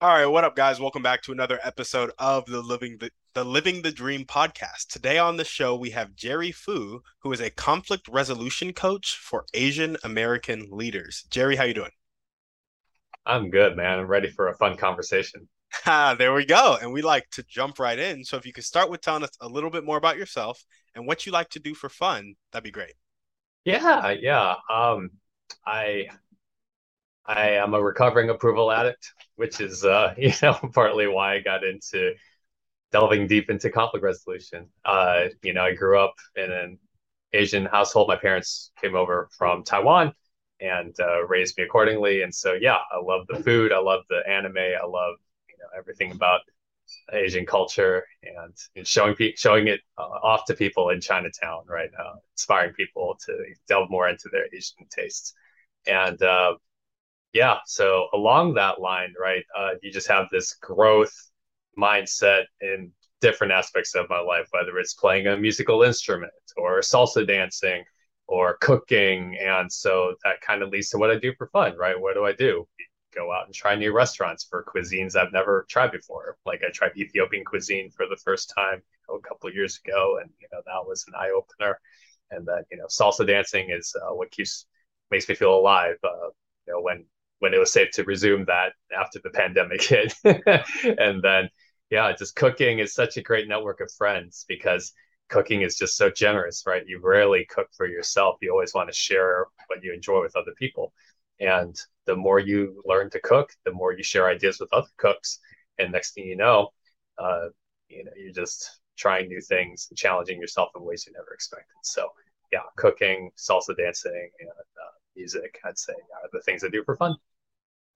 All right, what up, guys? Welcome back to another episode of the Living the, the Living the Dream podcast. Today on the show, we have Jerry Fu, who is a conflict resolution coach for Asian American leaders. Jerry, how you doing? I'm good, man. I'm ready for a fun conversation. Ah, there we go. And we like to jump right in. So if you could start with telling us a little bit more about yourself and what you like to do for fun, that'd be great. Yeah, yeah. Um, I I am a recovering approval addict, which is uh, you know partly why I got into delving deep into conflict resolution. Uh, you know, I grew up in an Asian household. My parents came over from Taiwan and uh, raised me accordingly. And so, yeah, I love the food. I love the anime. I love you know everything about Asian culture and, and showing pe- showing it uh, off to people in Chinatown, right? Uh, inspiring people to delve more into their Asian tastes. And uh, yeah, so along that line, right, uh, you just have this growth mindset in different aspects of my life, whether it's playing a musical instrument or salsa dancing or cooking. And so that kind of leads to what I do for fun, right? What do I do? Go out and try new restaurants for cuisines I've never tried before. Like I tried Ethiopian cuisine for the first time you know, a couple of years ago, and you know that was an eye opener. And that you know salsa dancing is uh, what keeps makes me feel alive. Uh, you know when when it was safe to resume that after the pandemic hit. and then, yeah, just cooking is such a great network of friends because cooking is just so generous, right? You rarely cook for yourself. You always want to share what you enjoy with other people. And the more you learn to cook, the more you share ideas with other cooks. And next thing you know, uh, you know, you're just trying new things, challenging yourself in ways you never expected. So, yeah, cooking, salsa dancing, and uh, music, I'd say, are the things I do for fun.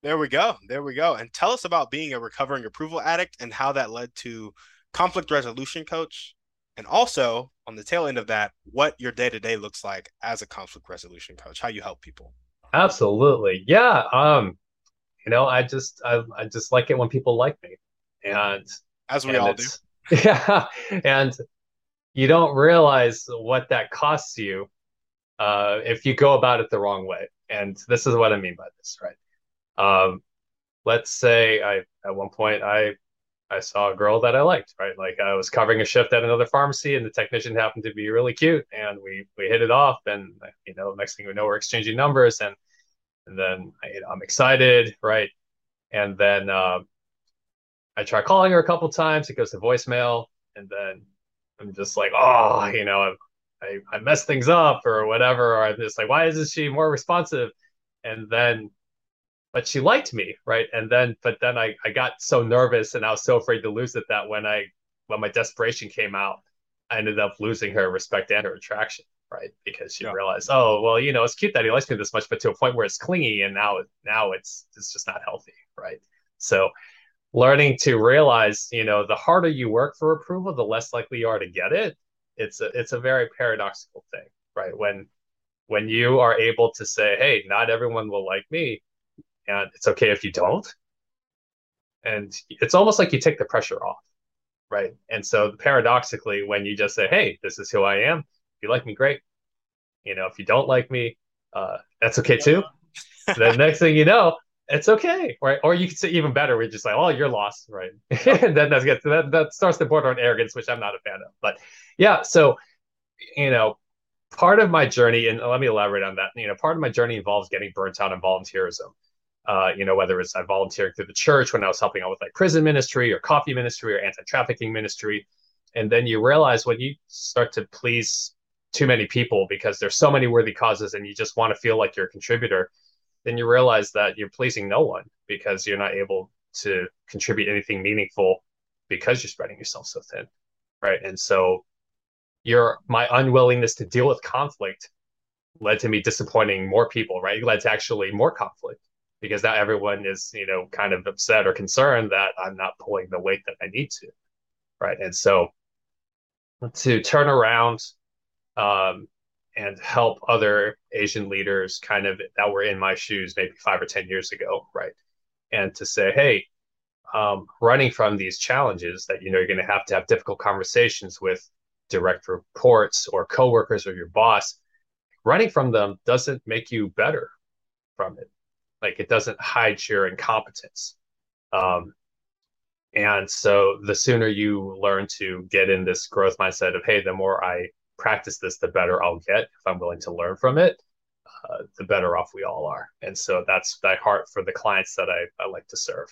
There we go. There we go. And tell us about being a recovering approval addict and how that led to conflict resolution coach. And also, on the tail end of that, what your day to day looks like as a conflict resolution coach, how you help people. Absolutely. Yeah. Um, you know, I just I, I just like it when people like me. And as we and all do. Yeah. And you don't realize what that costs you uh, if you go about it the wrong way. And this is what I mean by this, right? Um, let's say I at one point I I saw a girl that I liked, right? Like I was covering a shift at another pharmacy, and the technician happened to be really cute, and we we hit it off, and you know, next thing we know, we're exchanging numbers, and and then I, am excited, right? And then um, I try calling her a couple times, it goes to voicemail, and then I'm just like, oh, you know, I I messed things up or whatever, or I'm just like, why isn't she more responsive? And then but she liked me, right? And then, but then I, I got so nervous and I was so afraid to lose it that when I, when my desperation came out, I ended up losing her respect and her attraction, right? Because she yeah. realized, oh, well, you know, it's cute that he likes me this much, but to a point where it's clingy, and now, now it's it's just not healthy, right? So, learning to realize, you know, the harder you work for approval, the less likely you are to get it. It's a it's a very paradoxical thing, right? When when you are able to say, hey, not everyone will like me, and it's okay if you don't. And it's almost like you take the pressure off, right? And so paradoxically, when you just say, "Hey, this is who I am. If you like me, great. You know, if you don't like me, uh, that's okay too." the next thing you know, it's okay, right? Or you could say even better, we're just like, "Oh, you're lost," right? and then that's gets that that starts to border on arrogance, which I'm not a fan of. But yeah, so you know, part of my journey, and let me elaborate on that. You know, part of my journey involves getting burnt out on volunteerism uh, you know, whether it's I volunteered through the church when I was helping out with like prison ministry or coffee ministry or anti-trafficking ministry. And then you realize when you start to please too many people because there's so many worthy causes and you just want to feel like you're a contributor, then you realize that you're pleasing no one because you're not able to contribute anything meaningful because you're spreading yourself so thin. Right. And so your my unwillingness to deal with conflict led to me disappointing more people, right? It led to actually more conflict because now everyone is you know kind of upset or concerned that I'm not pulling the weight that I need to, right? And so to turn around um, and help other Asian leaders kind of that were in my shoes maybe five or ten years ago, right? And to say, hey, um, running from these challenges that you know you're going to have to have difficult conversations with direct reports or coworkers or your boss running from them doesn't make you better from it like it doesn't hide your incompetence. Um, and so the sooner you learn to get in this growth mindset of hey the more i practice this the better i'll get if i'm willing to learn from it uh, the better off we all are. And so that's my heart for the clients that i, I like to serve.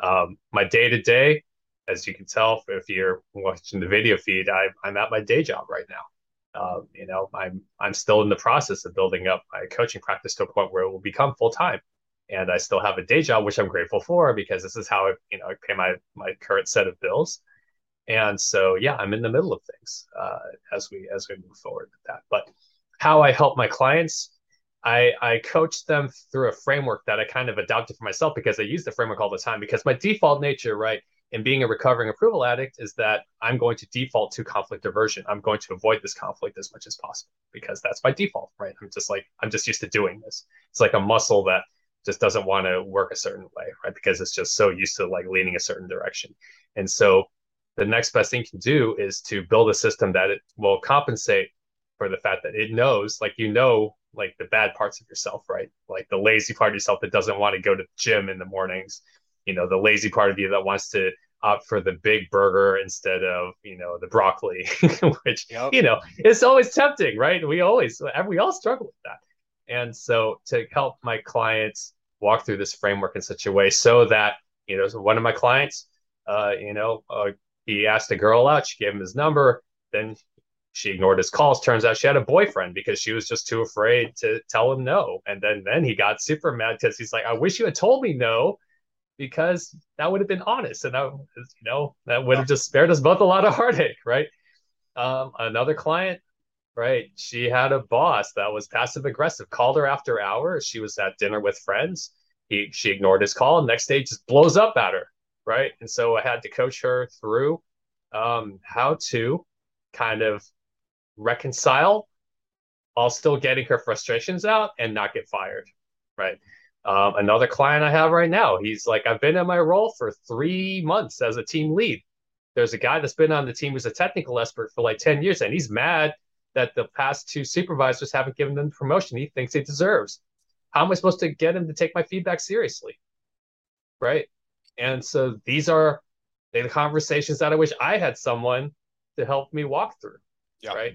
Um, my day to day as you can tell if you're watching the video feed, I, I'm at my day job right now. Uh, you know, I'm I'm still in the process of building up my coaching practice to a point where it will become full time, and I still have a day job, which I'm grateful for because this is how I, you know, I pay my my current set of bills. And so, yeah, I'm in the middle of things uh, as we as we move forward with that. But how I help my clients, I I coach them through a framework that I kind of adopted for myself because I use the framework all the time. Because my default nature, right, and being a recovering approval addict is that I'm going to default to conflict aversion. I'm going to avoid this conflict as much as possible because that's my default, right? I'm just like, I'm just used to doing this. It's like a muscle that just doesn't want to work a certain way, right? Because it's just so used to like leaning a certain direction. And so the next best thing you can do is to build a system that it will compensate for the fact that it knows, like, you know, like the bad parts of yourself, right? Like the lazy part of yourself that doesn't want to go to the gym in the mornings you know the lazy part of you that wants to opt for the big burger instead of you know the broccoli which yep. you know it's always tempting right we always we all struggle with that and so to help my clients walk through this framework in such a way so that you know one of my clients uh you know uh, he asked a girl out she gave him his number then she ignored his calls. Turns out she had a boyfriend because she was just too afraid to tell him no. And then then he got super mad because he's like i wish you had told me no because that would have been honest and that you know that would have just spared us both a lot of heartache right? Um, another client right. She had a boss that was passive aggressive called her after hours. She was at dinner with friends. He she ignored his call. And next day just blows up at her. Right. And so i had to coach her through um, how to kind of reconcile while still getting her frustrations out and not get fired. Right. Um, another client I have right now, he's like, I've been in my role for three months as a team lead. There's a guy that's been on the team who's a technical expert for like 10 years, and he's mad that the past two supervisors haven't given him the promotion he thinks he deserves. How am I supposed to get him to take my feedback seriously? Right. And so these are the conversations that I wish I had someone to help me walk through. Yeah. Right.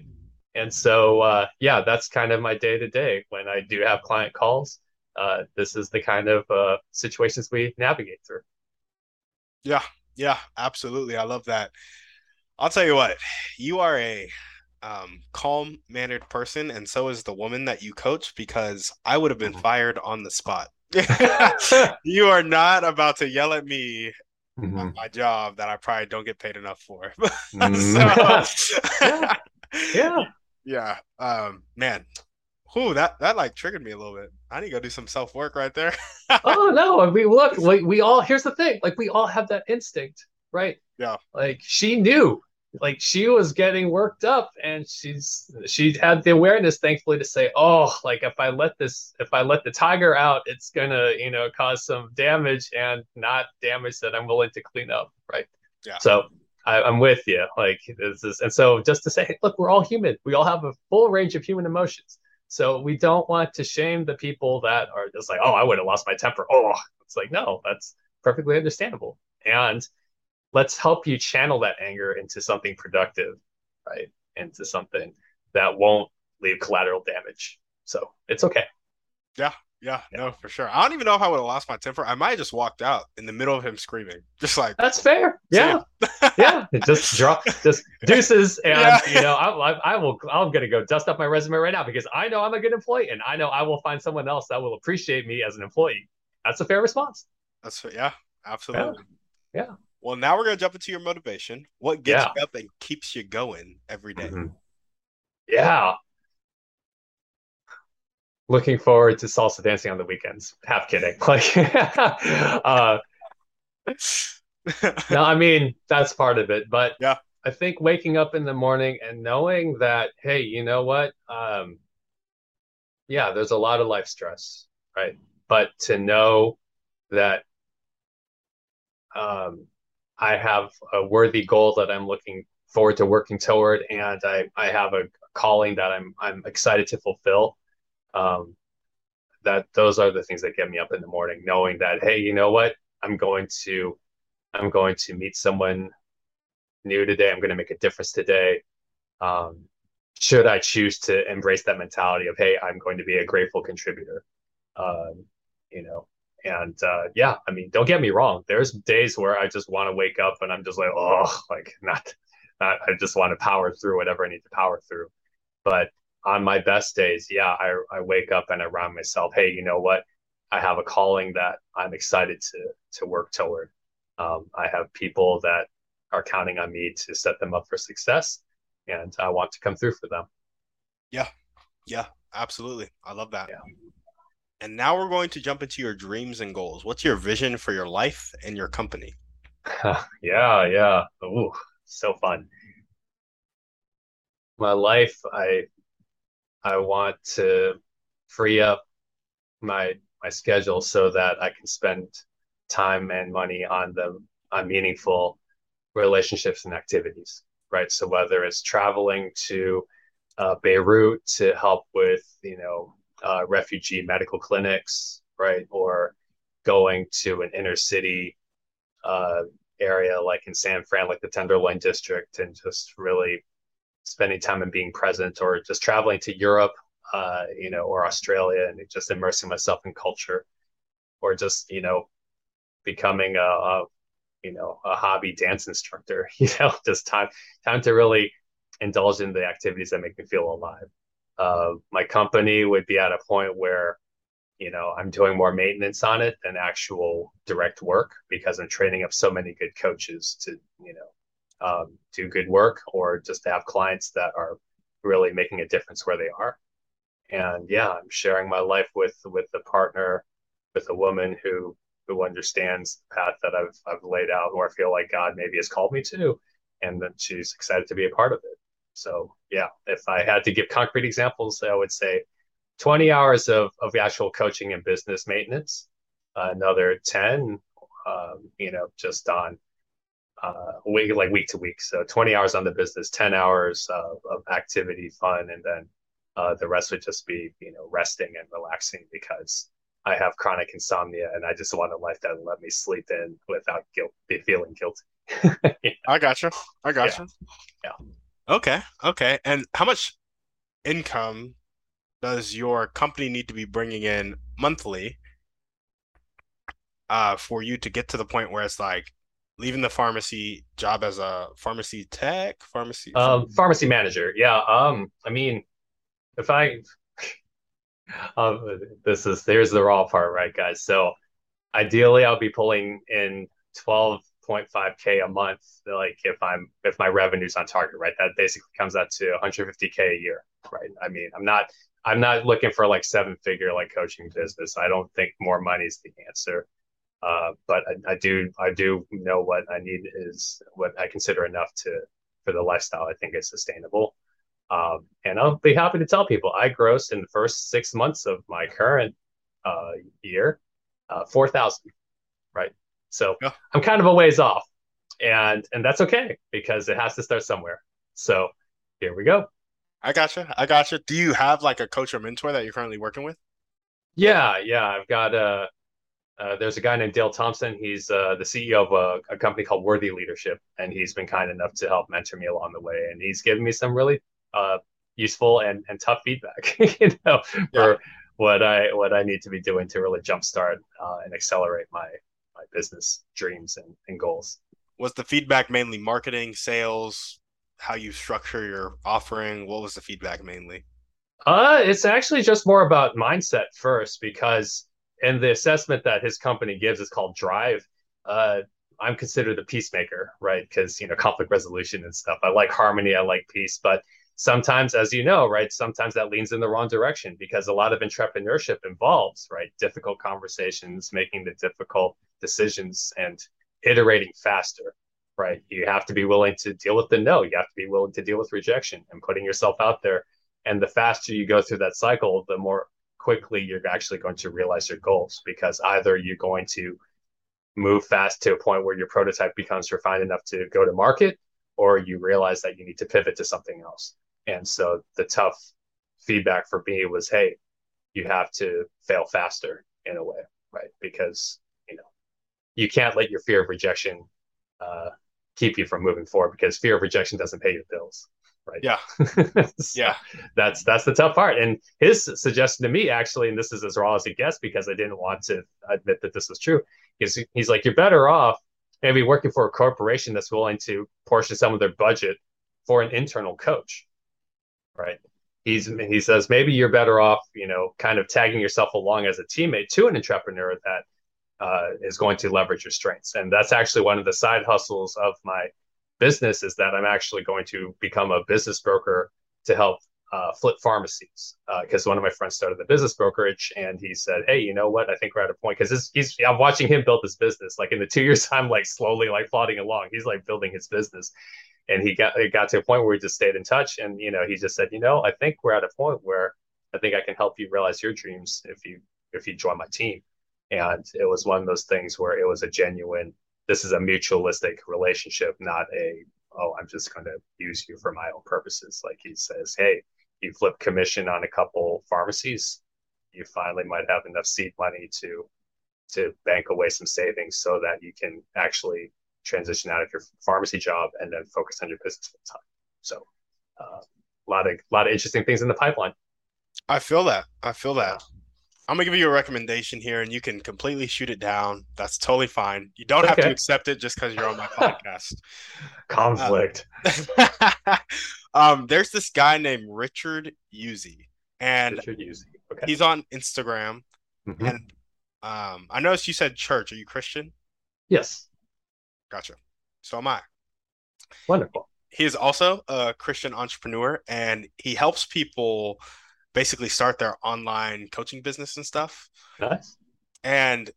And so, uh, yeah, that's kind of my day to day when I do have client calls uh, this is the kind of uh, situations we navigate through. Yeah, yeah, absolutely. I love that. I'll tell you what, you are a um, calm mannered person, and so is the woman that you coach because I would have been mm-hmm. fired on the spot. you are not about to yell at me mm-hmm. my job that I probably don't get paid enough for. mm-hmm. so, yeah. yeah. Yeah. Um, man, Whew, that that like triggered me a little bit. I need to go do some self work right there. oh no, I mean, look, like we all. Here's the thing, like we all have that instinct, right? Yeah. Like she knew, like she was getting worked up, and she's she had the awareness, thankfully, to say, oh, like if I let this, if I let the tiger out, it's gonna, you know, cause some damage and not damage that I'm willing to clean up, right? Yeah. So I, am with you. Like this is, and so just to say, look, we're all human. We all have a full range of human emotions. So we don't want to shame the people that are just like, oh, I would have lost my temper. Oh, it's like, no, that's perfectly understandable. And let's help you channel that anger into something productive, right? Into something that won't leave collateral damage. So it's okay. Yeah, yeah, yeah, no, for sure. I don't even know if I would have lost my temper. I might have just walked out in the middle of him screaming, just like that's fair. Yeah, yeah. Just drop, just deuces, and yeah. you know, I, I, I, will. I'm gonna go dust up my resume right now because I know I'm a good employee, and I know I will find someone else that will appreciate me as an employee. That's a fair response. That's yeah, absolutely. Yeah. yeah. Well, now we're gonna jump into your motivation. What gets yeah. you up and keeps you going every day? Mm-hmm. Yeah. looking forward to salsa dancing on the weekends. Half kidding. Like, uh, no, I mean that's part of it. But yeah, I think waking up in the morning and knowing that, hey, you know what? Um, yeah, there's a lot of life stress, right? But to know that um, I have a worthy goal that I'm looking forward to working toward, and I, I have a calling that I'm I'm excited to fulfill. Um, that those are the things that get me up in the morning, knowing that hey, you know what, I'm going to I'm going to meet someone new today. I'm going to make a difference today. Um, should I choose to embrace that mentality of hey, I'm going to be a grateful contributor. Um, you know, and uh, yeah, I mean, don't get me wrong. There's days where I just want to wake up and I'm just like, oh, like not, not. I just want to power through whatever I need to power through. But on my best days, yeah, I, I wake up and I remind myself, hey, you know what? I have a calling that I'm excited to to work toward. Um, I have people that are counting on me to set them up for success, and I want to come through for them. Yeah, yeah, absolutely. I love that. Yeah. And now we're going to jump into your dreams and goals. What's your vision for your life and your company? yeah, yeah. Ooh, so fun. My life, I I want to free up my my schedule so that I can spend time and money on the on meaningful relationships and activities, right? So whether it's traveling to uh, Beirut to help with you know uh, refugee medical clinics, right? Or going to an inner city uh, area like in San Fran, like the Tenderloin district, and just really spending time and being present, or just traveling to Europe, uh, you know, or Australia, and just immersing myself in culture, or just you know, becoming a, a you know a hobby dance instructor. You know, just time time to really indulge in the activities that make me feel alive my company would be at a point where you know i'm doing more maintenance on it than actual direct work because i'm training up so many good coaches to you know um, do good work or just to have clients that are really making a difference where they are. And yeah i'm sharing my life with with a partner with a woman who who understands the path that i've i've laid out or i feel like god maybe has called me to and that she's excited to be a part of it so yeah, if I had to give concrete examples, I would say 20 hours of, of actual coaching and business maintenance, uh, another 10, um, you know, just on uh, week, like week to week. So 20 hours on the business, 10 hours of, of activity, fun, and then uh, the rest would just be, you know, resting and relaxing because I have chronic insomnia and I just want a life that let me sleep in without guilt, be feeling guilty. yeah. I gotcha. I gotcha. Yeah. yeah. Okay. Okay. And how much income does your company need to be bringing in monthly uh, for you to get to the point where it's like leaving the pharmacy job as a pharmacy tech, pharmacy um, pharmacy manager? Yeah. Um. I mean, if I um, this is there's the raw part, right, guys? So ideally, I'll be pulling in twelve 0.5k a month like if i'm if my revenue's on target right? That basically comes out to 150k a year right? I mean i'm not i'm not looking for like seven figure like coaching business. I don't think more money is the answer. Uh, but I, I, do i do know what i need is what i consider enough to for the lifestyle i think is sustainable. Um, and i'll be happy to tell people i grossed in the first six months of my current uh, year uh, 4000 right so yeah. I'm kind of a ways off, and and that's okay because it has to start somewhere. So here we go. I gotcha. I gotcha. Do you have like a coach or mentor that you're currently working with? Yeah, yeah. I've got a. Uh, uh, there's a guy named Dale Thompson. He's uh, the CEO of a, a, company called Worthy Leadership, and he's been kind enough to help mentor me along the way. And he's given me some really uh, useful and, and tough feedback, you know, yeah. for what I what I need to be doing to really jumpstart uh, and accelerate my my business dreams and, and goals. Was the feedback mainly marketing, sales, how you structure your offering? What was the feedback mainly? Uh, it's actually just more about mindset first, because in the assessment that his company gives is called Drive. Uh, I'm considered the peacemaker, right? Because you know conflict resolution and stuff. I like harmony, I like peace, but sometimes, as you know, right, sometimes that leans in the wrong direction because a lot of entrepreneurship involves, right, difficult conversations, making the difficult decisions and iterating faster, right? You have to be willing to deal with the no, you have to be willing to deal with rejection and putting yourself out there. And the faster you go through that cycle, the more quickly you're actually going to realize your goals because either you're going to move fast to a point where your prototype becomes refined enough to go to market or you realize that you need to pivot to something else. And so the tough feedback for me was, hey, you have to fail faster in a way, right? Because you know you can't let your fear of rejection uh, keep you from moving forward because fear of rejection doesn't pay your bills, right? Yeah, so yeah. That's that's the tough part. And his suggestion to me actually, and this is as raw as he gets because I didn't want to admit that this was true. Is he's like, you're better off maybe working for a corporation that's willing to portion some of their budget for an internal coach, right? He's he says maybe you're better off, you know, kind of tagging yourself along as a teammate to an entrepreneur that uh, is going to leverage your strengths, and that's actually one of the side hustles of my business is that I'm actually going to become a business broker to help uh, flip pharmacies because uh, one of my friends started the business brokerage and he said, "Hey, you know what? I think we're at a point because he's I'm watching him build this business. Like in the two years, I'm like slowly like plodding along. He's like building his business, and he got it got to a point where we just stayed in touch. And you know, he just said, you know, I think we're at a point where I think I can help you realize your dreams if you if you join my team. And it was one of those things where it was a genuine. This is a mutualistic relationship, not a oh, I'm just going to use you for my own purposes. Like he says, hey, you flip commission on a couple pharmacies, you finally might have enough seed money to to bank away some savings so that you can actually transition out of your pharmacy job and then focus on your business full time. So, uh, a lot of a lot of interesting things in the pipeline. I feel that. I feel that. I'm gonna give you a recommendation here, and you can completely shoot it down. That's totally fine. You don't okay. have to accept it just because you're on my podcast. Conflict. Um, um, there's this guy named Richard Uzi, and Richard Uzi. Okay. he's on Instagram. Mm-hmm. And um, I noticed you said church. Are you Christian? Yes. Gotcha. So am I. Wonderful. He is also a Christian entrepreneur, and he helps people basically start their online coaching business and stuff. Nice. And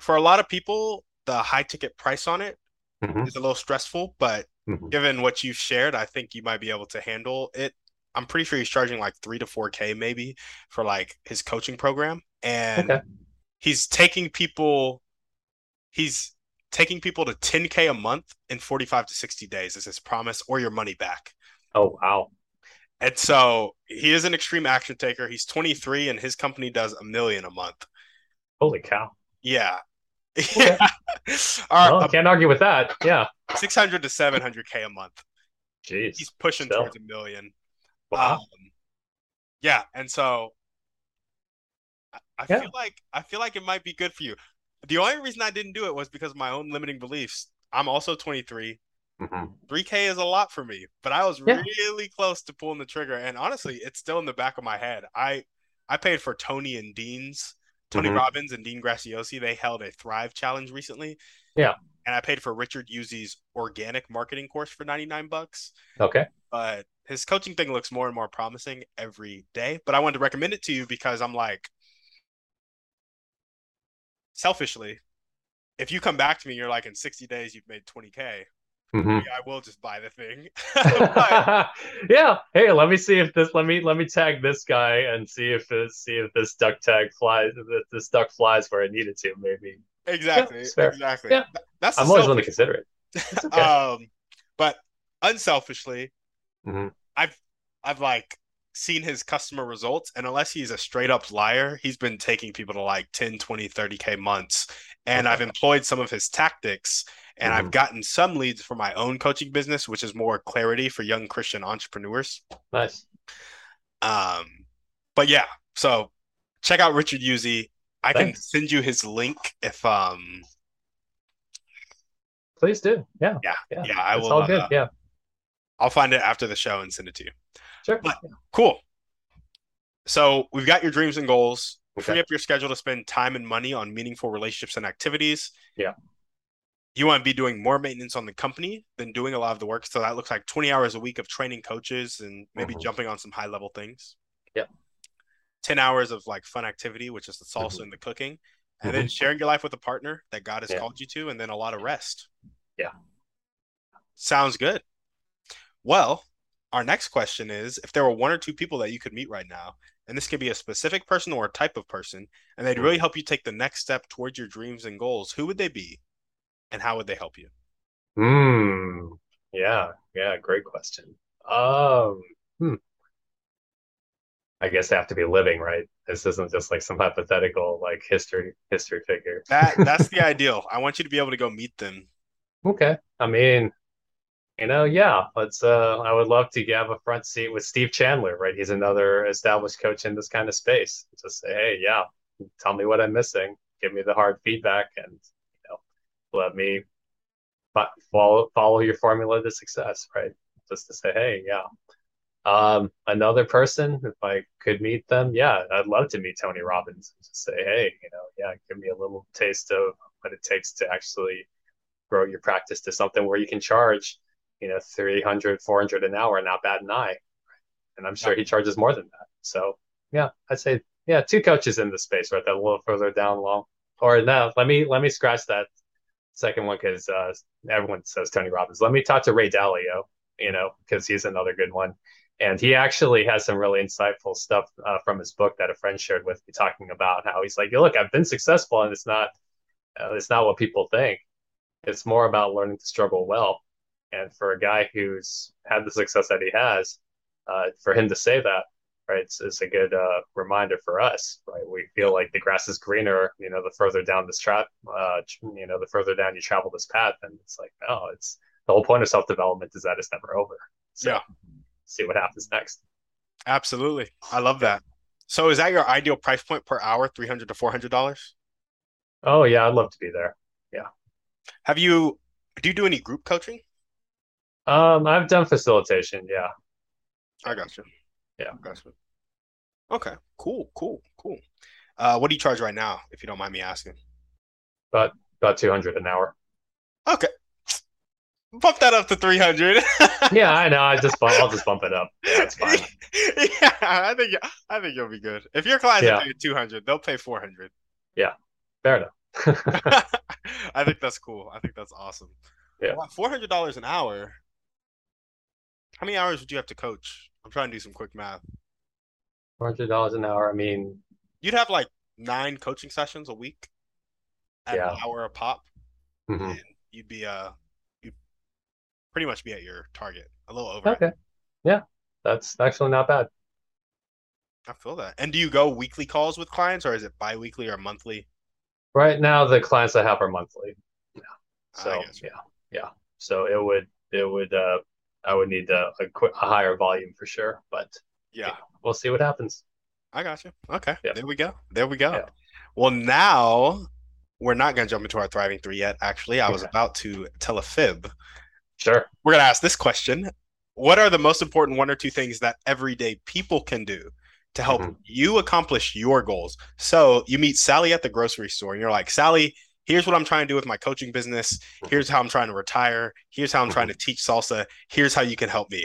for a lot of people, the high ticket price on it mm-hmm. is a little stressful, but mm-hmm. given what you've shared, I think you might be able to handle it. I'm pretty sure he's charging like three to four K maybe for like his coaching program. And okay. he's taking people he's taking people to 10K a month in 45 to 60 days is his promise or your money back. Oh wow. And so he is an extreme action taker. He's 23 and his company does a million a month. Holy cow. Yeah. Okay. yeah. well, uh, can't argue with that. Yeah. 600 to 700K a month. Jeez. He's pushing Still. towards a million. Wow. Um, yeah. And so I, I yeah. feel like I feel like it might be good for you. The only reason I didn't do it was because of my own limiting beliefs. I'm also 23. Mm-hmm. 3K is a lot for me, but I was yeah. really close to pulling the trigger. And honestly, it's still in the back of my head. I I paid for Tony and Dean's Tony mm-hmm. Robbins and Dean Graziosi. They held a Thrive Challenge recently. Yeah. And I paid for Richard Uzi's organic marketing course for 99 bucks. Okay. But his coaching thing looks more and more promising every day. But I wanted to recommend it to you because I'm like, selfishly, if you come back to me, you're like, in 60 days, you've made 20K. Mm-hmm. Yeah, I will just buy the thing. yeah. Hey, let me see if this. Let me let me tag this guy and see if this see if this duck tag flies. If this duck flies where it needed to. Maybe. Exactly. Yeah, exactly. Yeah. That's. I'm always willing to consider it. Okay. um, but unselfishly, mm-hmm. I've I've like seen his customer results and unless he's a straight up liar he's been taking people to like 10 20 30k months and okay. i've employed some of his tactics and mm-hmm. I've gotten some leads for my own coaching business, which is more clarity for young Christian entrepreneurs. Nice. Um, but yeah, so check out Richard Uzi. I Thanks. can send you his link if um please do. Yeah. Yeah. Yeah. yeah I it's will all good. Uh, yeah. I'll find it after the show and send it to you. Sure. But, cool. So we've got your dreams and goals. Okay. Free up your schedule to spend time and money on meaningful relationships and activities. Yeah you want to be doing more maintenance on the company than doing a lot of the work. So that looks like 20 hours a week of training coaches and maybe mm-hmm. jumping on some high level things. Yeah. 10 hours of like fun activity, which is the salsa mm-hmm. and the cooking, and mm-hmm. then sharing your life with a partner that God has yeah. called you to, and then a lot of rest. Yeah. Sounds good. Well, our next question is if there were one or two people that you could meet right now, and this could be a specific person or a type of person, and they'd really mm-hmm. help you take the next step towards your dreams and goals, who would they be and how would they help you? Hmm. Yeah. Yeah. Great question. Um, hmm. I guess they have to be living, right? This isn't just like some hypothetical like history history figure. That that's the ideal. I want you to be able to go meet them. Okay. I mean, you know, yeah, let's uh I would love to have a front seat with Steve Chandler, right? He's another established coach in this kind of space. Just say, hey, yeah, tell me what I'm missing, give me the hard feedback and you know, let me follow follow your formula to success, right? Just to say, hey, yeah, um, another person, if I could meet them, yeah, I'd love to meet Tony Robbins just say, hey, you know, yeah, give me a little taste of what it takes to actually grow your practice to something where you can charge, you know, 300, 400 an hour, not bad an eye. And I'm sure he charges more than that. So, yeah, I'd say, yeah, two coaches in the space, right? That a little further down long. Or no, let me let me scratch that second one because uh, everyone says Tony Robbins. Let me talk to Ray Dalio, you know, because he's another good one and he actually has some really insightful stuff uh, from his book that a friend shared with me, talking about how he's like, "Look, I've been successful, and it's not, uh, it's not what people think. It's more about learning to struggle well." And for a guy who's had the success that he has, uh, for him to say that, right, it's, it's a good uh, reminder for us, right? We feel like the grass is greener, you know, the further down this track, uh, you know, the further down you travel this path, and it's like, no, it's the whole point of self development is that it's never over. So, yeah see what happens next. Absolutely. I love that. So is that your ideal price point per hour, 300 to $400? Oh yeah, I'd love to be there. Yeah. Have you do you do any group coaching? Um, I've done facilitation, yeah. I got you. Yeah. I got you. Okay. Cool, cool, cool. Uh, what do you charge right now, if you don't mind me asking? About about two hundred an hour. Okay bump that up to 300 yeah i know i just bump, i'll just bump it up yeah it's fine yeah i think i think you'll be good if your clients yeah. pay 200 they'll pay 400 yeah fair enough i think that's cool i think that's awesome yeah $400 an hour how many hours would you have to coach i'm trying to do some quick math $400 an hour i mean you'd have like nine coaching sessions a week at yeah. an hour a pop mm-hmm. you'd be uh you pretty much be at your target, a little over. Okay. Yeah, that's actually not bad. I feel that. And do you go weekly calls with clients, or is it bi-weekly or monthly? Right now, the clients I have are monthly. Yeah. So yeah, yeah. So it would it would uh I would need a, a, a higher volume for sure, but yeah. yeah, we'll see what happens. I got you. Okay, yeah. there we go. There we go. Yeah. Well, now we're not going to jump into our thriving three yet. Actually, I okay. was about to tell a fib Sure. We're going to ask this question What are the most important one or two things that everyday people can do to help mm-hmm. you accomplish your goals? So you meet Sally at the grocery store and you're like, Sally, here's what I'm trying to do with my coaching business. Mm-hmm. Here's how I'm trying to retire. Here's how I'm mm-hmm. trying to teach salsa. Here's how you can help me.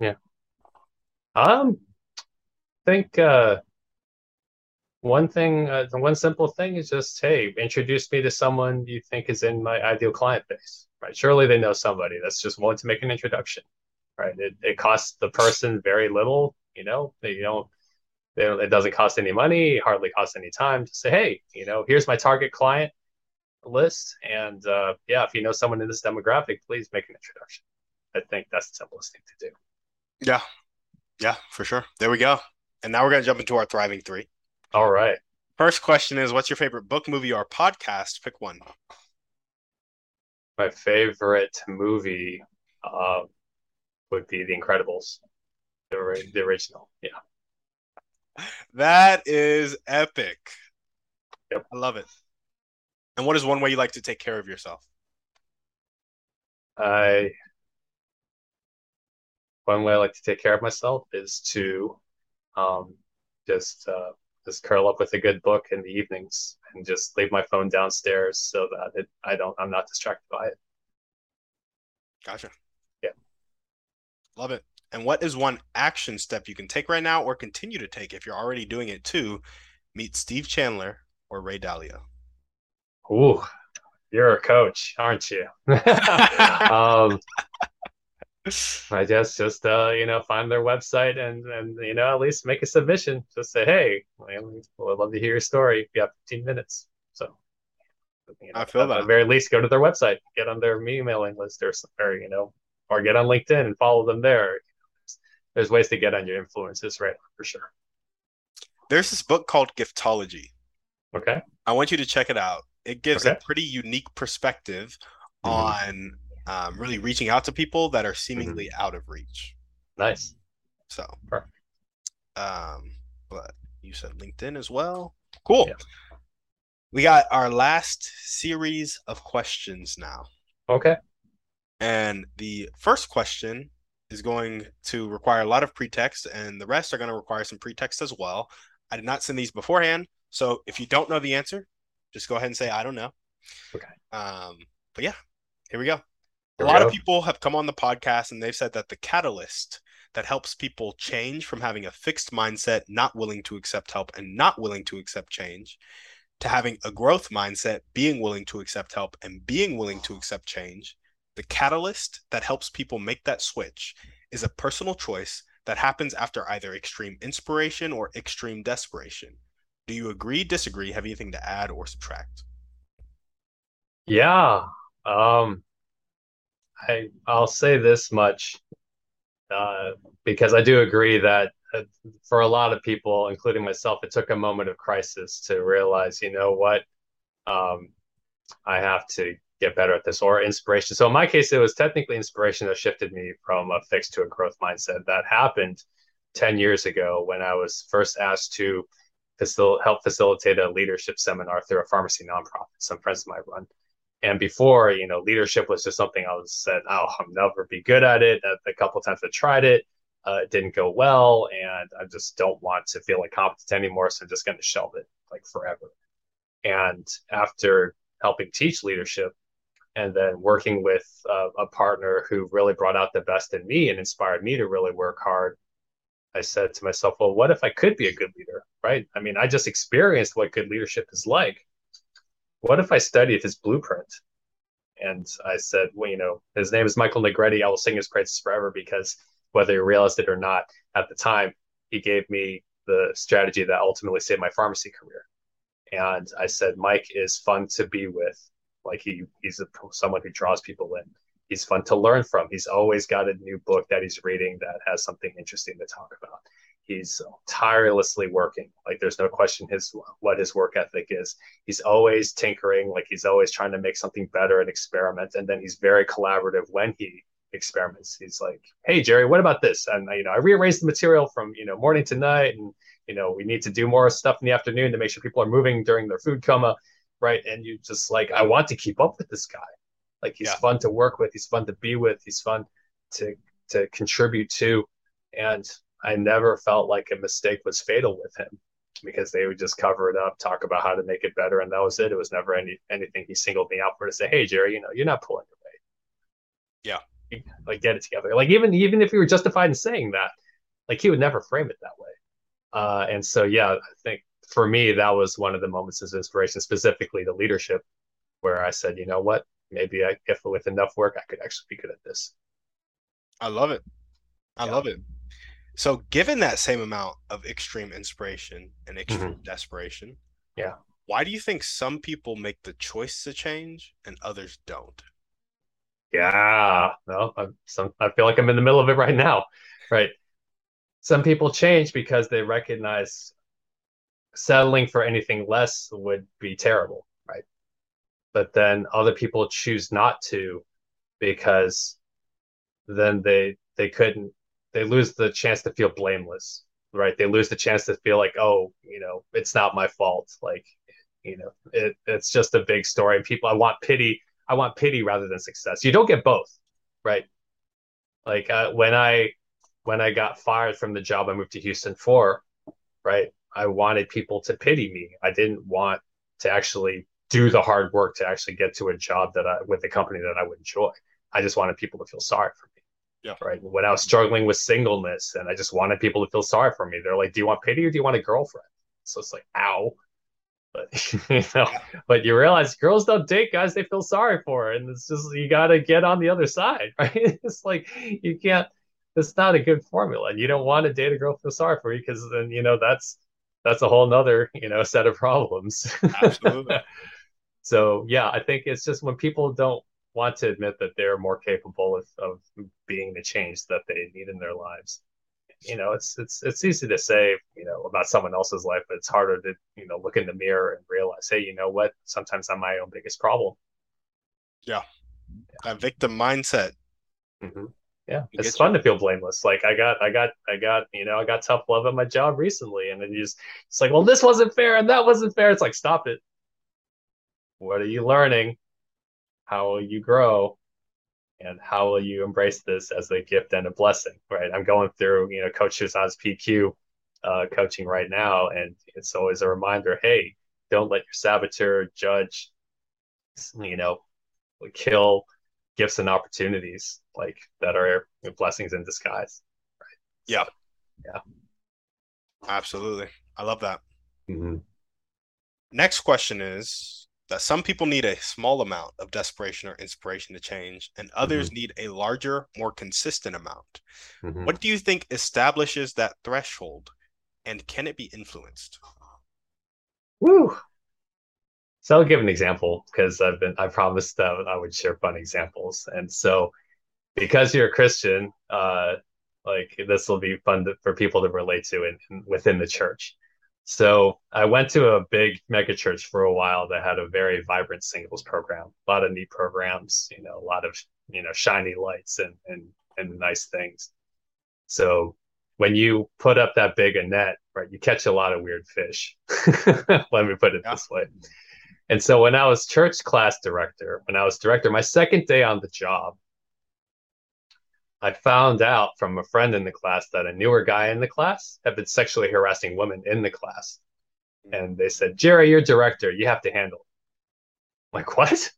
Yeah. Um, I think uh, one thing, uh, one simple thing is just, hey, introduce me to someone you think is in my ideal client base right? Surely they know somebody that's just willing to make an introduction, right? It, it costs the person very little, you know, they, they, it doesn't cost any money, hardly costs any time to say, hey, you know, here's my target client list. And uh, yeah, if you know someone in this demographic, please make an introduction. I think that's the simplest thing to do. Yeah. Yeah, for sure. There we go. And now we're going to jump into our thriving three. All right. First question is What's your favorite book, movie, or podcast? Pick one my favorite movie uh, would be The Incredibles, the, the original. Yeah. That is epic. Yep. I love it. And what is one way you like to take care of yourself? I one way I like to take care of myself is to um, just uh, just curl up with a good book in the evenings and just leave my phone downstairs so that it, I don't I'm not distracted by it. Gotcha. Yeah. Love it. And what is one action step you can take right now or continue to take if you're already doing it to meet Steve Chandler or Ray Dalio? Ooh, you're a coach, aren't you? um, I guess just uh, you know find their website and and you know at least make a submission. Just say, hey, I'd love to hear your story. You have 15 minutes, so you know, I feel that. At the very least, go to their website, get on their emailing list, or, or you know, or get on LinkedIn and follow them there. There's ways to get on your influences, right? For sure. There's this book called Giftology. Okay. I want you to check it out. It gives okay. a pretty unique perspective mm-hmm. on um, really reaching out to people that are seemingly mm-hmm. out of reach. Nice. So, Perfect. um, but you said LinkedIn as well. Cool. Yeah. We got our last series of questions now. Okay. And the first question is going to require a lot of pretext, and the rest are going to require some pretext as well. I did not send these beforehand, so if you don't know the answer, just go ahead and say I don't know. Okay. Um, but yeah, here we go. Here a lot go. of people have come on the podcast and they've said that the catalyst that helps people change from having a fixed mindset, not willing to accept help and not willing to accept change, to having a growth mindset, being willing to accept help and being willing to accept change, the catalyst that helps people make that switch is a personal choice that happens after either extreme inspiration or extreme desperation. Do you agree, disagree, have anything to add or subtract? Yeah. Um I I'll say this much uh, because I do agree that uh, for a lot of people, including myself, it took a moment of crisis to realize, you know what, um, I have to get better at this or inspiration. So in my case, it was technically inspiration that shifted me from a fixed to a growth mindset. That happened 10 years ago when I was first asked to facil- help facilitate a leadership seminar through a pharmacy nonprofit some friends of mine run. And before, you know, leadership was just something I was said, oh, I'll never be good at it. A, a couple times I tried it, uh, it didn't go well, and I just don't want to feel incompetent anymore. So I'm just going to shelve it like forever. And after helping teach leadership, and then working with uh, a partner who really brought out the best in me and inspired me to really work hard i said to myself well what if i could be a good leader? Right? I mean i just experienced what good leadership is like. What if i studied his blueprint? And i said well you know his name is michael negretti. I will sing his praises forever because whether you realized it or not at the time he gave me the strategy that ultimately saved my pharmacy career. And i said mike is fun to be with. Like he he's a, someone who draws people in. He's fun to learn from. He's always got a new book that he's reading that has something interesting to talk about. He's tirelessly working. Like there's no question his what his work ethic is. He's always tinkering. Like he's always trying to make something better and experiment. And then he's very collaborative when he experiments. He's like, "Hey Jerry, what about this?" And you know, I rearranged the material from you know morning to night, and you know, we need to do more stuff in the afternoon to make sure people are moving during their food coma right? And you just like, I want to keep up with this guy. Like he's yeah. fun to work with, he's fun to be with, he's fun to to contribute to. And I never felt like a mistake was fatal with him because they would just cover it up, talk about how to make it better, and that was it. It was never any anything he singled me out for to say, "Hey, Jerry, you know, you're not pulling your weight." Yeah, like get it together. Like even even if you were justified in saying that, like he would never frame it that way. Uh, and so yeah, I think for me, that was one of the moments of inspiration, specifically the leadership, where I said, you know what, maybe I, if with enough work, I could actually be good at this. I love it. I yeah. love it. So, given that same amount of extreme inspiration and extreme mm-hmm. desperation, yeah, why do you think some people make the choice to change and others don't? Yeah, no, I'm some, I feel like I'm in the middle of it right now, right? Some people change because they recognize settling for anything less would be terrible? But then other people choose not to because then they they couldn't they lose the chance to feel blameless, right? They lose the chance to feel like, oh, you know, it's not my fault. Like, you know, it, it's just a big story. And people, I want pity. I want pity rather than success. You don't get both, right? Like uh, when I when I got fired from the job I moved to Houston for, right? I wanted people to pity me. I didn't want to actually do the hard work to actually get to a job that I with a company that I would enjoy. I just wanted people to feel sorry for me. Yeah. Right. When I was struggling with singleness and I just wanted people to feel sorry for me. They're like, Do you want pity or do you want a girlfriend? So it's like, ow. But you know, but you realize girls don't date guys they feel sorry for. And it's just you gotta get on the other side, right? It's like you can't it's not a good formula. And you don't want to date a girl feel sorry for you because then you know that's that's a whole nother, you know, set of problems. Absolutely. So yeah, I think it's just when people don't want to admit that they're more capable of, of being the change that they need in their lives. You know, it's it's it's easy to say, you know, about someone else's life, but it's harder to, you know, look in the mirror and realize, hey, you know what? Sometimes I'm my own biggest problem. Yeah. That victim mindset. Mm-hmm. Yeah, it's fun you. to feel blameless. Like I got, I got, I got, you know, I got tough love at my job recently, and then you just, it's like, well, this wasn't fair and that wasn't fair. It's like, stop it. What are you learning? How will you grow? And how will you embrace this as a gift and a blessing? Right. I'm going through, you know, Coach Shirzad's PQ uh, coaching right now, and it's always a reminder. Hey, don't let your saboteur judge, you know, kill gifts and opportunities like that are blessings in disguise. Right. Yeah. So, yeah. Absolutely. I love that. Mm-hmm. Next question is that some people need a small amount of desperation or inspiration to change, and others mm-hmm. need a larger, more consistent amount. Mm-hmm. What do you think establishes that threshold, and can it be influenced? Woo! So I'll give an example because I've been I promised that I would share fun examples, and so because you're a Christian, uh, like this will be fun to, for people to relate to in, in, within the church. So I went to a big mega church for a while that had a very vibrant singles program, a lot of neat programs, you know, a lot of you know shiny lights and and and nice things. So when you put up that big a net, right, you catch a lot of weird fish. Let me put it yeah. this way. And so when I was church class director, when I was director, my second day on the job, I found out from a friend in the class that a newer guy in the class had been sexually harassing women in the class. And they said, Jerry, you're director. You have to handle it. I'm like, what?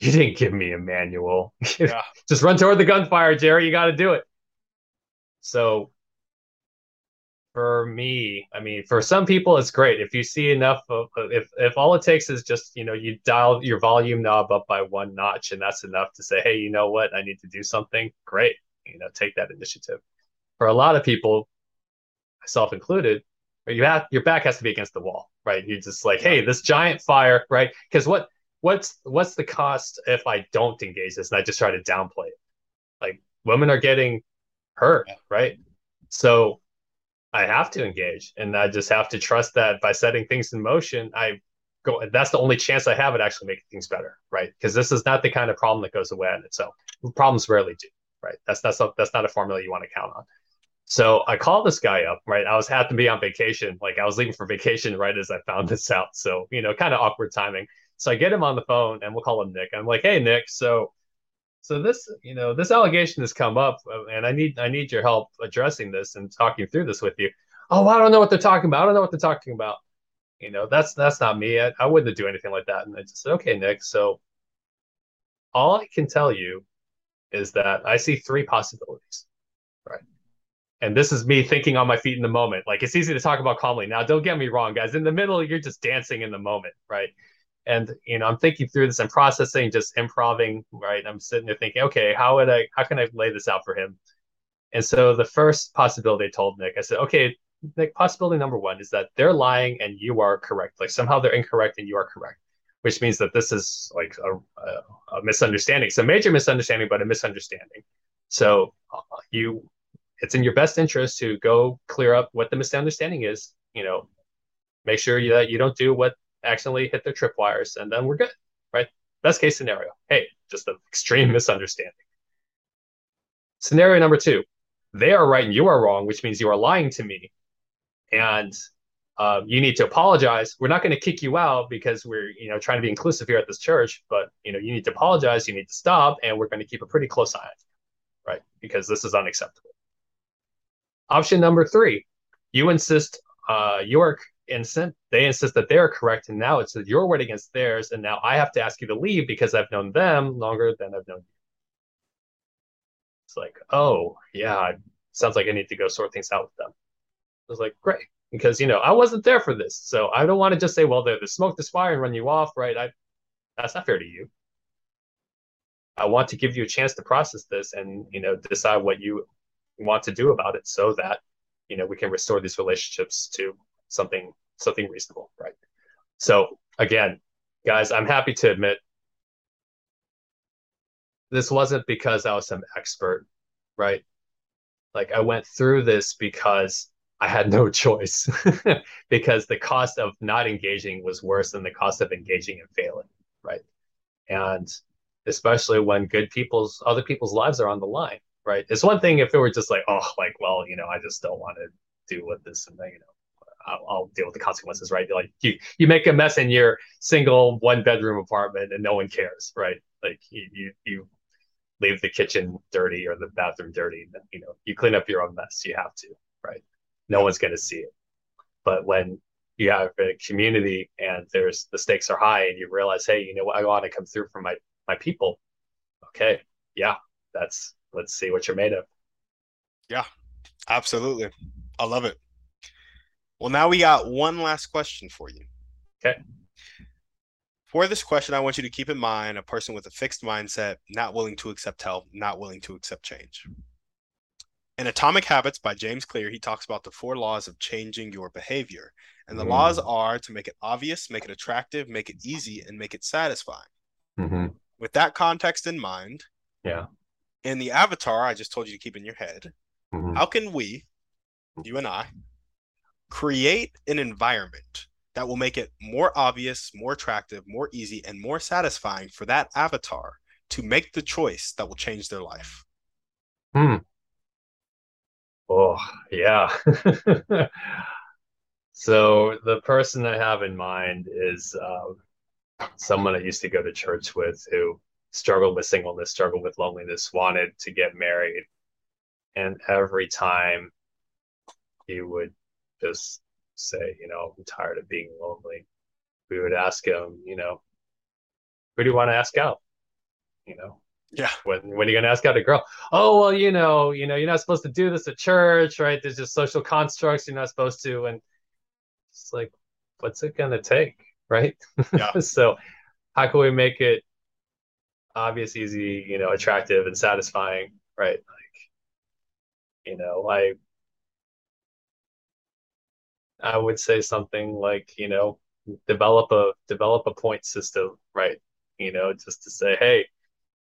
You didn't give me a manual. Yeah. Just run toward the gunfire, Jerry. You got to do it. So for me, I mean, for some people, it's great if you see enough of if if all it takes is just you know you dial your volume knob up by one notch, and that's enough to say, hey, you know what, I need to do something. Great, you know, take that initiative. For a lot of people, myself included, you have your back has to be against the wall, right? You're just like, hey, this giant fire, right? Because what what's what's the cost if I don't engage this and I just try to downplay it? Like women are getting hurt, right? So I have to engage, and I just have to trust that by setting things in motion, I go. That's the only chance I have at actually making things better, right? Because this is not the kind of problem that goes away on its own Problems rarely do, right? That's not, that's not a formula you want to count on. So I called this guy up, right? I was had to be on vacation, like I was leaving for vacation right as I found this out. So you know, kind of awkward timing. So I get him on the phone, and we'll call him Nick. I'm like, "Hey, Nick, so so this you know this allegation has come up uh, and i need i need your help addressing this and talking through this with you oh i don't know what they're talking about i don't know what they're talking about you know that's that's not me i, I wouldn't do anything like that and i just said okay nick so all i can tell you is that i see three possibilities right? And this is me thinking on my feet in the moment. Like it's easy to talk about calmly. Now don't get me wrong guys. In the middle you're just dancing in the moment right? And you know i'm thinking through this i'm processing just improving right? I'm sitting there thinking okay how would i how can i lay this out for him? And so the first possibility i told nick i said okay nick possibility number one is that they're lying and you are correct. Like somehow they're incorrect and you are correct which means that this is like a, a, a misunderstanding it's a major misunderstanding but a misunderstanding so uh, you it's in your best interest to go clear up what the misunderstanding is you know make sure you, that you don't do what accidentally hit their tripwires, and then we're good, right? Best case scenario. Hey, just an extreme misunderstanding. Scenario number two, they are right and you are wrong, which means you are lying to me, and uh, you need to apologize. We're not going to kick you out because we're you know trying to be inclusive here at this church, but you know you need to apologize. You need to stop, and we're going to keep a pretty close eye on you, right? Because this is unacceptable. Option number three, you insist uh, York insist they insist that they're correct and now it's your word against theirs and now i have to ask you to leave because i've known them longer than i've known you it's like oh yeah sounds like i need to go sort things out with them i was like great because you know i wasn't there for this so i don't want to just say well they're the smoke this fire and run you off right i that's not fair to you i want to give you a chance to process this and you know decide what you want to do about it so that you know we can restore these relationships to something something reasonable, right? So again, guys, I'm happy to admit this wasn't because I was some expert, right? Like I went through this because I had no choice because the cost of not engaging was worse than the cost of engaging and failing, right? And especially when good people's other people's lives are on the line, right? It's one thing if it were just like, oh, like, well, you know, I just don't want to do with this and then, you know, I'll, I'll, deal with the consequences, right? Like you, you make a mess in your single one bedroom apartment and no one cares, right? Like you, you, you leave the kitchen dirty or the bathroom dirty, you know, you clean up your own mess. You have to? No one's going to see it. But when you have a community and there's the stakes are high and you realize, hey, you know what, I want to come through for my my people. Okay, yeah, that's let's see what you're made of. Yeah, absolutely. I love it. Well, now we got one last question for you. Okay. For this question, I want you to keep in mind a person with a fixed mindset, not willing to accept help, not willing to accept change. In Atomic Habits by James Clear, he talks about the four laws of changing your behavior. And the mm. laws are to make it obvious, make it attractive, make it easy, and make it satisfying. Mm-hmm. With that context in mind, yeah. In the avatar I just told you to keep in your head, mm-hmm. how can we, you and I, create an environment that will make it more obvious, more attractive, more easy, and more satisfying for that avatar to make the choice that will change their life. Hmm. Oh, yeah. so the person I have in mind is uh, someone I used to go to church with who struggled with singleness, struggled with loneliness, wanted to get married. And every time he would just say, you know, I'm tired of being lonely. We would ask him, you know, who do you want to ask out? You know, yeah. When when are you gonna ask out a girl? Oh well, you know, you know, you're not supposed to do this at church, right? There's just social constructs you're not supposed to, and it's like, what's it gonna take, right? Yeah. so, how can we make it obvious, easy, you know, attractive and satisfying, right? Like, you know, I I would say something like, you know, develop a develop a point system, right? You know, just to say, hey,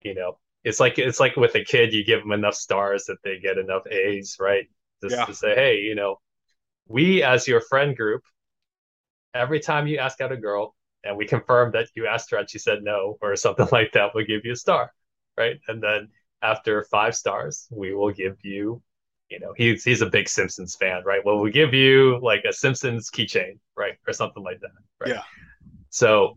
you know, it's like it's like with a kid, you give them enough stars that they get enough A's, right? Just yeah. to say, hey, you know, we as your friend group, every time you ask out a girl and we confirm that you asked her and she said no or something like that, we'll give you a star, right? And then after five stars, we will give you you know, he's he's a big Simpsons fan, right? Well, we give you like a Simpsons keychain, right, or something like that, right? Yeah. So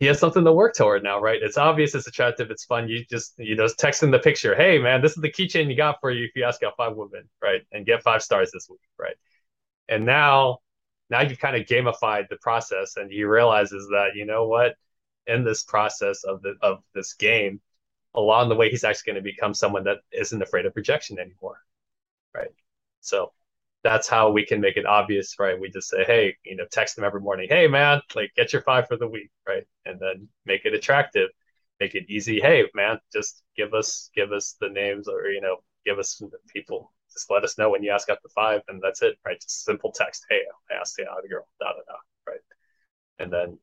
he has something to work toward now, right? It's obvious, it's attractive, it's fun. You just you know text him the picture, hey man, this is the keychain you got for you if you ask out five women, right, and get five stars this week, right? And now, now you've kind of gamified the process, and he realizes that you know what, in this process of the of this game, along the way, he's actually going to become someone that isn't afraid of rejection anymore, right? So that's how we can make it obvious, right? We just say, hey, you know, text them every morning, hey man, like get your five for the week, right? And then make it attractive, make it easy. Hey man, just give us give us the names or you know, give us the people. Just let us know when you ask out the five, and that's it, right? Just simple text. Hey, I asked the a girl, da da da, right? And then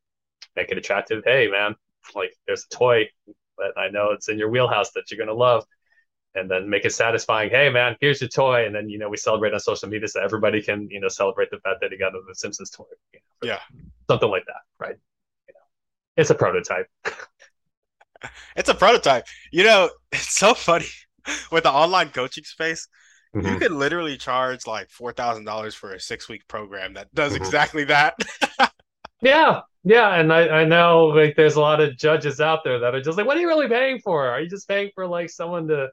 make it attractive. Hey man, like there's a toy that I know it's in your wheelhouse that you're gonna love and then make it satisfying. Hey, man, here's your toy, and then you know we celebrate on social media so everybody can you know celebrate the fact that he got the Simpsons toy. You know, yeah, something like that, right? You know, it's a prototype. it's a prototype. You know, it's so funny with the online coaching space. Mm-hmm. You could literally charge like four thousand dollars for a six week program that does mm-hmm. exactly that. yeah, yeah, and I, I know like there's a lot of judges out there that are just like, what are you really paying for? Are you just paying for like someone to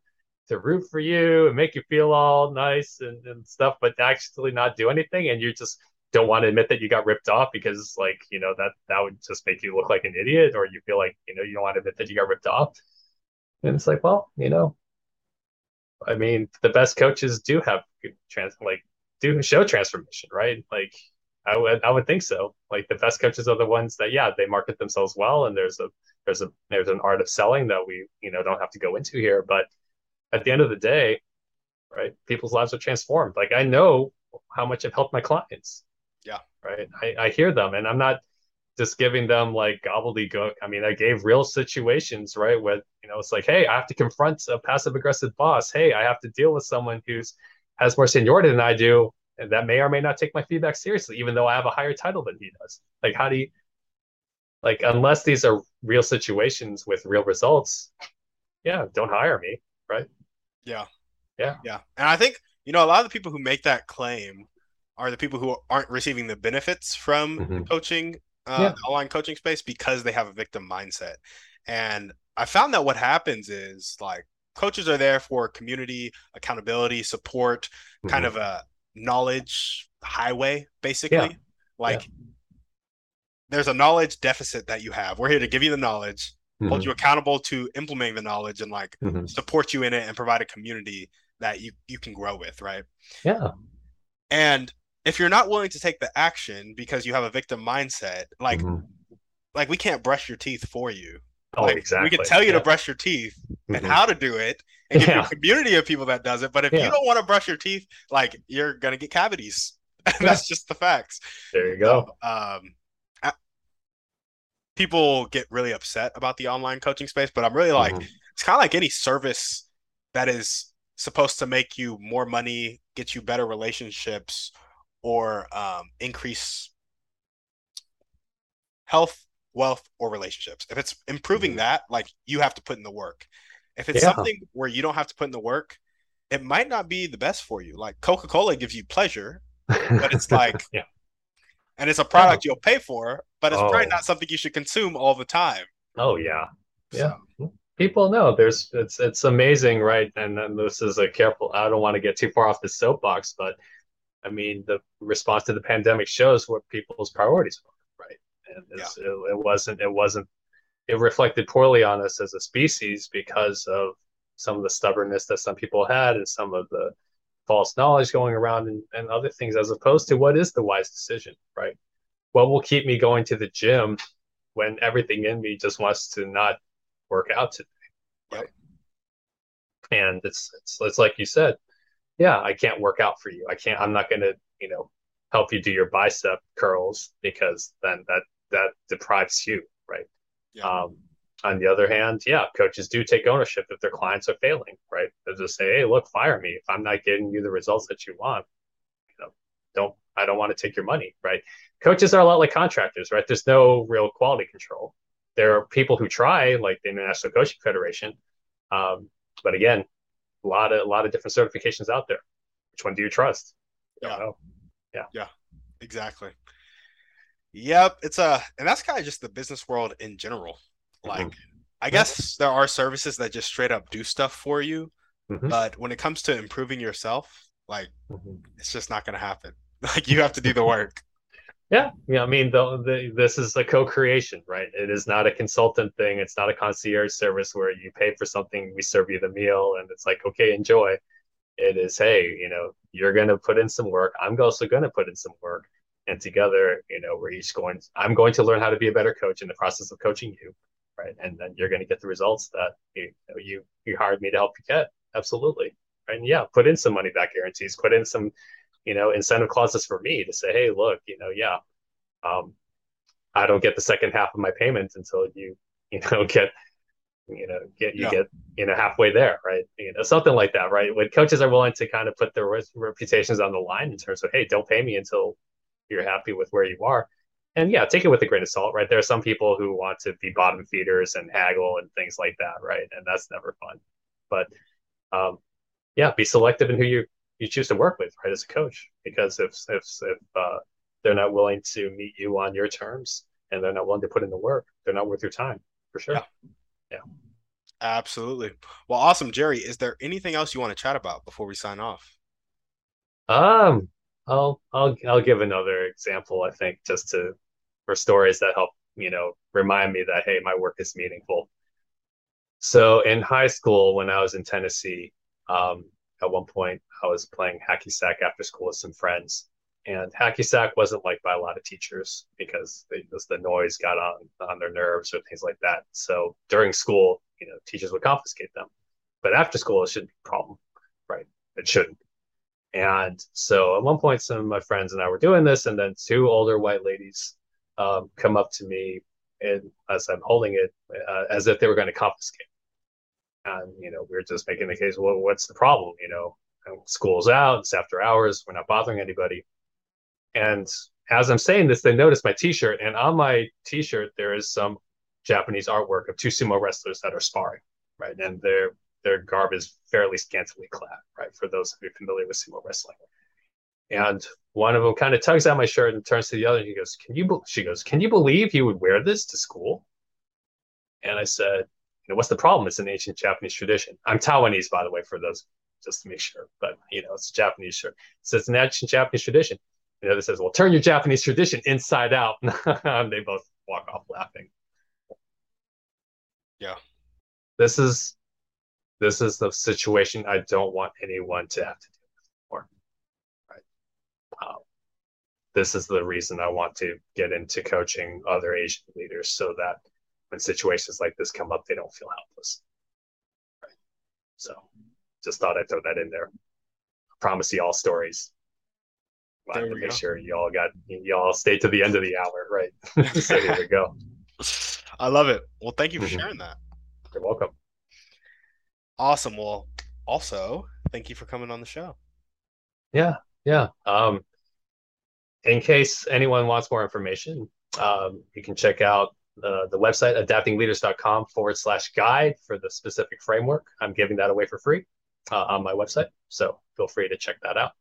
to root for you and make you feel all nice and, and stuff, but actually not do anything. And you're just don't want to admit that you got ripped off because like you know that that would just make you look like an idiot or you feel like you know you don't want to admit that you got ripped off and it's like well you know i mean the best coaches do have trans like do show transformation right like i would i would think so like the best coaches are the ones that yeah they market themselves well and there's a there's a there's an art of selling that we you know don't have to go into here but at the end of the day right people's lives are transformed like i know how much i've helped my clients yeah. Right. I, I hear them and I'm not just giving them like gobbledygook. I mean, I gave real situations, right? With, you know, it's like, hey, I have to confront a passive aggressive boss. Hey, I have to deal with someone who's has more seniority than I do, and that may or may not take my feedback seriously, even though I have a higher title than he does. Like, how do you like unless these are real situations with real results, yeah, don't hire me, right? Yeah. Yeah. Yeah. And I think, you know, a lot of the people who make that claim are the people who aren't receiving the benefits from mm-hmm. coaching, uh, yeah. online coaching space because they have a victim mindset. And I found that what happens is like coaches are there for community accountability, support, mm-hmm. kind of a knowledge highway, basically. Yeah. Like yeah. there's a knowledge deficit that you have. We're here to give you the knowledge, mm-hmm. hold you accountable to implementing the knowledge and like mm-hmm. support you in it and provide a community that you you can grow with, right? Yeah. And if you're not willing to take the action because you have a victim mindset, like mm-hmm. like we can't brush your teeth for you. Oh, like, exactly. We can tell you yeah. to brush your teeth mm-hmm. and how to do it and give yeah. you a community of people that does it. But if yeah. you don't want to brush your teeth, like you're gonna get cavities. That's just the facts. There you go. So, um, people get really upset about the online coaching space, but I'm really like, mm-hmm. it's kind of like any service that is supposed to make you more money, get you better relationships, or um, increase health, wealth, or relationships. If it's improving mm-hmm. that, like you have to put in the work. If it's yeah. something where you don't have to put in the work, it might not be the best for you. Like Coca Cola gives you pleasure, but it's like, yeah. And it's a product oh. you'll pay for, but it's oh. probably not something you should consume all the time. Oh yeah, yeah. So. People know there's it's it's amazing, right? And then this is a careful. I don't want to get too far off the soapbox, but I mean, the response to the pandemic shows what people's priorities were, right? And yeah. it, it wasn't, it wasn't, it reflected poorly on us as a species because of some of the stubbornness that some people had and some of the false knowledge going around and, and other things, as opposed to what is the wise decision, right? What will keep me going to the gym when everything in me just wants to not work out today, right? Yep. And it's, it's it's like you said, yeah, I can't work out for you. I can't, I'm not going to, you know, help you do your bicep curls because then that, that deprives you. Right. Yeah. Um, on the other hand, yeah, coaches do take ownership if their clients are failing, right? They'll just say, "Hey, look, fire me if I'm not getting you the results that you want. You know, don't I don't want to take your money, right? Coaches are a lot like contractors, right? There's no real quality control. There are people who try, like the International Coaching Federation, um, but again, a lot of a lot of different certifications out there. Which one do you trust? yeah. Yeah. Yeah. Exactly. Yep. It's a and that's kind of just the business world in general. Mm-hmm. Like mm-hmm. I guess there are services that just straight up do stuff for you. Mm-hmm. But when it comes to improving yourself, like mm-hmm. it's just not gonna happen. Like you have to do the work. Yeah, yeah. I mean, the, the, this is a co-creation, right? It is not a consultant thing. It's not a concierge service where you pay for something, we serve you the meal, and it's like, okay, enjoy. It is, hey, you know, you're going to put in some work. I'm also going to put in some work, and together, you know, we're each going. I'm going to learn how to be a better coach in the process of coaching you, right? And then you're going to get the results that you you you hired me to help you get. Absolutely, right? And yeah, put in some money back guarantees. Put in some you know, incentive clauses for me to say, hey, look, you know, yeah, um, I don't get the second half of my payment until you, you know, get, you know, get you yeah. get you know halfway there, right? You know, something like that, right? When coaches are willing to kind of put their reputations on the line in terms of, hey, don't pay me until you're happy with where you are. And yeah, take it with a grain of salt, right? There are some people who want to be bottom feeders and haggle and things like that, right? And that's never fun. But um, yeah, be selective in who you you choose to work with, right, as a coach. Because if if if uh, they're not willing to meet you on your terms and they're not willing to put in the work, they're not worth your time for sure. Yeah. yeah. Absolutely. Well, awesome, Jerry. Is there anything else you want to chat about before we sign off? Um, I'll I'll I'll give another example. I think just to for stories that help you know remind me that hey, my work is meaningful. So in high school, when I was in Tennessee, um, at one point I was playing hacky sack after school with some friends, and hacky sack wasn't liked by a lot of teachers because they, just the noise got on on their nerves or things like that. So during school, you know, teachers would confiscate them, but after school it shouldn't be a problem, right? It shouldn't. And so at one point, some of my friends and I were doing this, and then two older white ladies um, come up to me and as I'm holding it, uh, as if they were going to confiscate. And you know, we are just making the case. Well, what's the problem? You know, school's out. It's after hours. We're not bothering anybody. And as I'm saying this, they notice my T-shirt, and on my T-shirt there is some Japanese artwork of two sumo wrestlers that are sparring, right? And their their garb is fairly scantily clad, right? For those of you familiar with sumo wrestling. And one of them kind of tugs at my shirt and turns to the other and he goes, "Can you?" She goes, "Can you believe he would wear this to school?" And I said, "You know, what's the problem? It's an ancient Japanese tradition. I'm Taiwanese, by the way, for those just to make sure. But you know, it's a Japanese shirt. So it's an ancient Japanese tradition." The other says, "Well, turn your Japanese tradition inside out." and they both walk off laughing. Yeah. This is this is the situation I don't want anyone to have to deal with anymore. Right. Um, this is the reason I want to get into coaching other Asian leaders so that when situations like this come up, they don't feel helpless. Right. So just thought I'd throw that in there. I promise you all stories. I have to make go. sure y'all got y'all stay to the end of the hour, right? so here we go. I love it. Well, thank you for mm-hmm. sharing that. You're welcome. Awesome. Well, also, thank you for coming on the show. Yeah, yeah. Um, in case anyone wants more information, um, you can check out the, the website adaptingleaders.com forward slash guide for the specific framework. I'm giving that away for free uh, on my website. So feel free to check that out.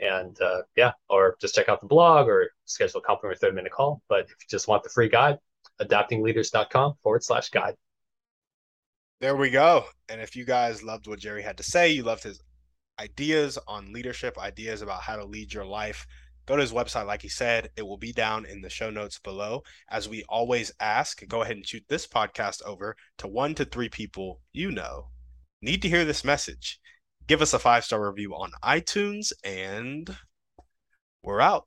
And uh, yeah, or just check out the blog or schedule a complimentary 30 minute call. But if you just want the free guide, adaptingleaders.com forward slash guide. There we go. And if you guys loved what Jerry had to say, you loved his ideas on leadership, ideas about how to lead your life, go to his website. Like he said, it will be down in the show notes below. As we always ask, go ahead and shoot this podcast over to one to three people you know need to hear this message. Give us a five star review on iTunes, and we're out.